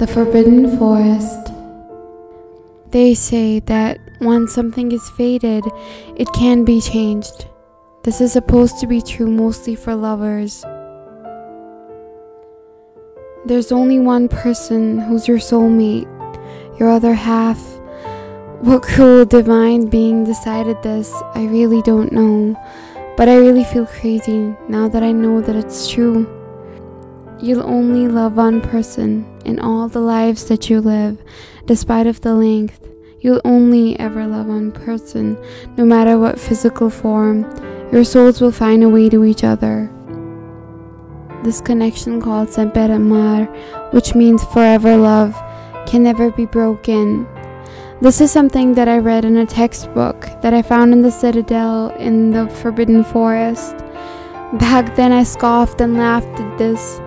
The Forbidden Forest. They say that once something is faded, it can be changed. This is supposed to be true mostly for lovers. There's only one person who's your soulmate, your other half. What cruel divine being decided this, I really don't know. But I really feel crazy now that I know that it's true. You'll only love one person in all the lives that you live, despite of the length. You'll only ever love one person, no matter what physical form. Your souls will find a way to each other. This connection called Semper Amor, which means forever love, can never be broken. This is something that I read in a textbook that I found in the Citadel in the Forbidden Forest. Back then, I scoffed and laughed at this.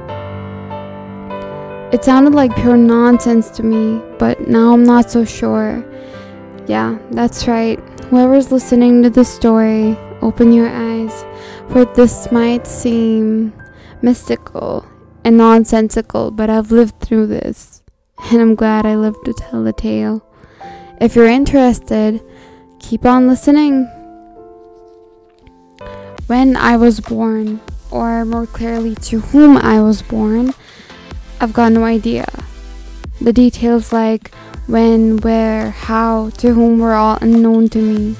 It sounded like pure nonsense to me, but now I'm not so sure. Yeah, that's right. Whoever's listening to this story, open your eyes, for this might seem mystical and nonsensical, but I've lived through this, and I'm glad I lived to tell the tale. If you're interested, keep on listening. When I was born, or more clearly, to whom I was born, I've got no idea. The details like when, where, how, to whom were all unknown to me.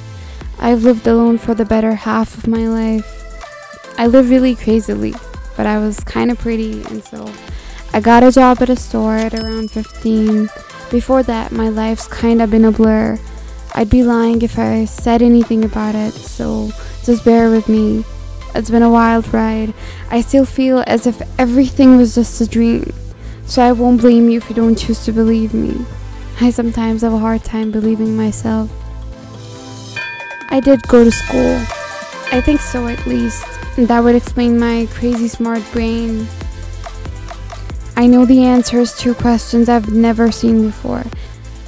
I've lived alone for the better half of my life. I live really crazily, but I was kind of pretty, and so I got a job at a store at around 15. Before that, my life's kind of been a blur. I'd be lying if I said anything about it, so just bear with me. It's been a wild ride. I still feel as if everything was just a dream so I won't blame you if you don't choose to believe me. I sometimes have a hard time believing myself. I did go to school. I think so, at least. That would explain my crazy smart brain. I know the answers to questions I've never seen before.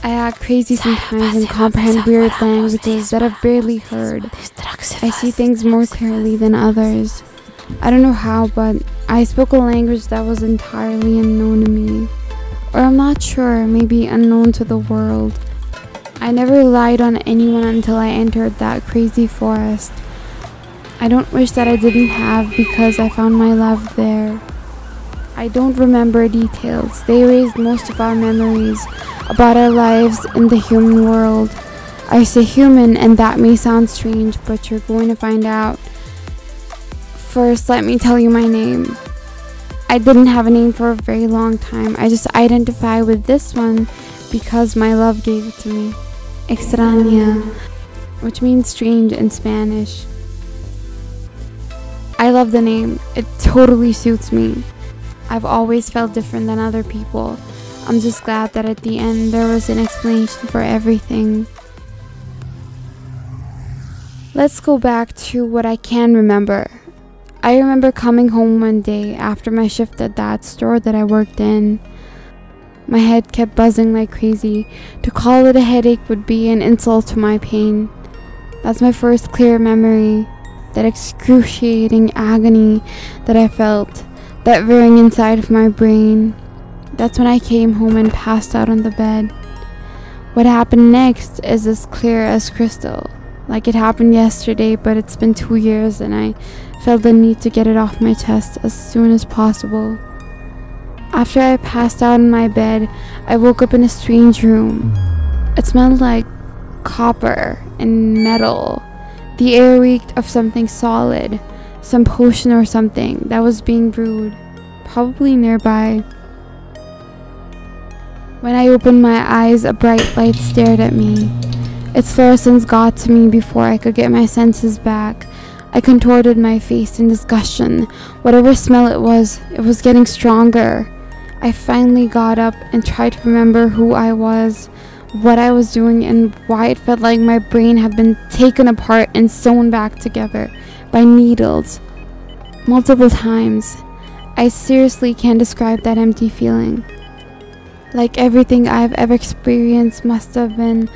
I act crazy sometimes and comprehend weird languages that I've barely heard. I see things more clearly than others. I don't know how, but I spoke a language that was entirely unknown to me. Or I'm not sure, maybe unknown to the world. I never relied on anyone until I entered that crazy forest. I don't wish that I didn't have because I found my love there. I don't remember details. They erased most of our memories about our lives in the human world. I say human, and that may sound strange, but you're going to find out. First, let me tell you my name. I didn't have a name for a very long time. I just identify with this one because my love gave it to me. Extraña, which means strange in Spanish. I love the name. It totally suits me. I've always felt different than other people. I'm just glad that at the end there was an explanation for everything. Let's go back to what I can remember. I remember coming home one day after my shift at that store that I worked in. My head kept buzzing like crazy. To call it a headache would be an insult to my pain. That's my first clear memory. That excruciating agony that I felt, that veering inside of my brain. That's when I came home and passed out on the bed. What happened next is as clear as crystal. Like it happened yesterday, but it's been two years and I felt the need to get it off my chest as soon as possible. After I passed out in my bed, I woke up in a strange room. It smelled like copper and metal. The air reeked of something solid, some potion or something that was being brewed, probably nearby. When I opened my eyes, a bright light stared at me. Its fluorescence got to me before I could get my senses back. I contorted my face in disgustion. Whatever smell it was, it was getting stronger. I finally got up and tried to remember who I was, what I was doing, and why it felt like my brain had been taken apart and sewn back together by needles. Multiple times. I seriously can't describe that empty feeling. Like everything I've ever experienced must have been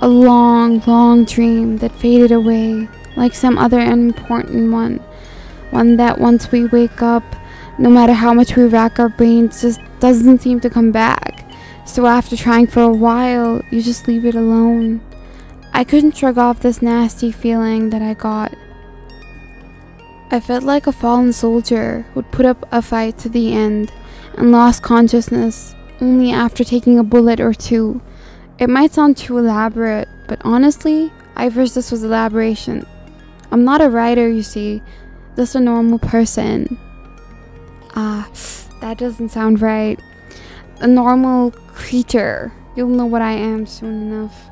a long, long dream that faded away like some other unimportant one. One that once we wake up, no matter how much we rack our brains, just doesn't seem to come back. So after trying for a while, you just leave it alone. I couldn't shrug off this nasty feeling that I got. I felt like a fallen soldier who'd put up a fight to the end and lost consciousness only after taking a bullet or two. It might sound too elaborate, but honestly, I wish this was elaboration. I'm not a writer, you see, just a normal person. Ah, that doesn't sound right. A normal creature. You'll know what I am soon enough.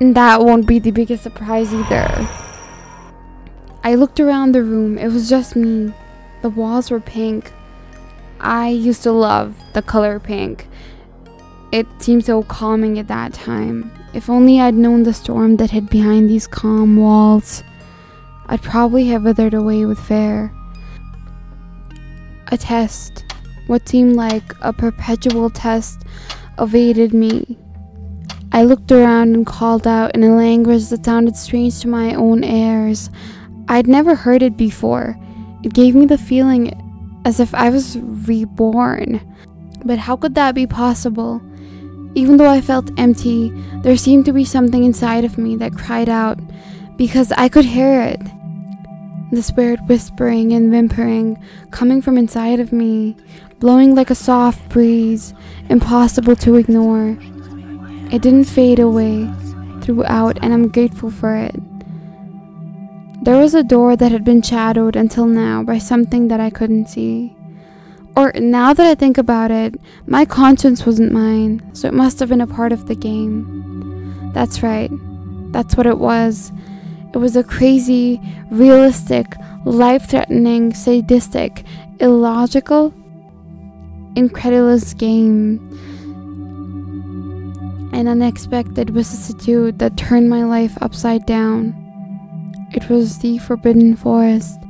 And that won't be the biggest surprise either. I looked around the room, it was just me. The walls were pink. I used to love the color pink. It seemed so calming at that time. If only I'd known the storm that hid behind these calm walls, I'd probably have withered away with fear. A test, what seemed like a perpetual test, evaded me. I looked around and called out in a language that sounded strange to my own ears. I'd never heard it before. It gave me the feeling as if I was reborn. But how could that be possible? Even though I felt empty, there seemed to be something inside of me that cried out because I could hear it. The spirit whispering and whimpering coming from inside of me, blowing like a soft breeze, impossible to ignore. It didn't fade away throughout, and I'm grateful for it. There was a door that had been shadowed until now by something that I couldn't see. Or now that I think about it, my conscience wasn't mine, so it must have been a part of the game. That's right. That's what it was. It was a crazy, realistic, life threatening, sadistic, illogical, incredulous game. An unexpected vicissitude that turned my life upside down. It was the Forbidden Forest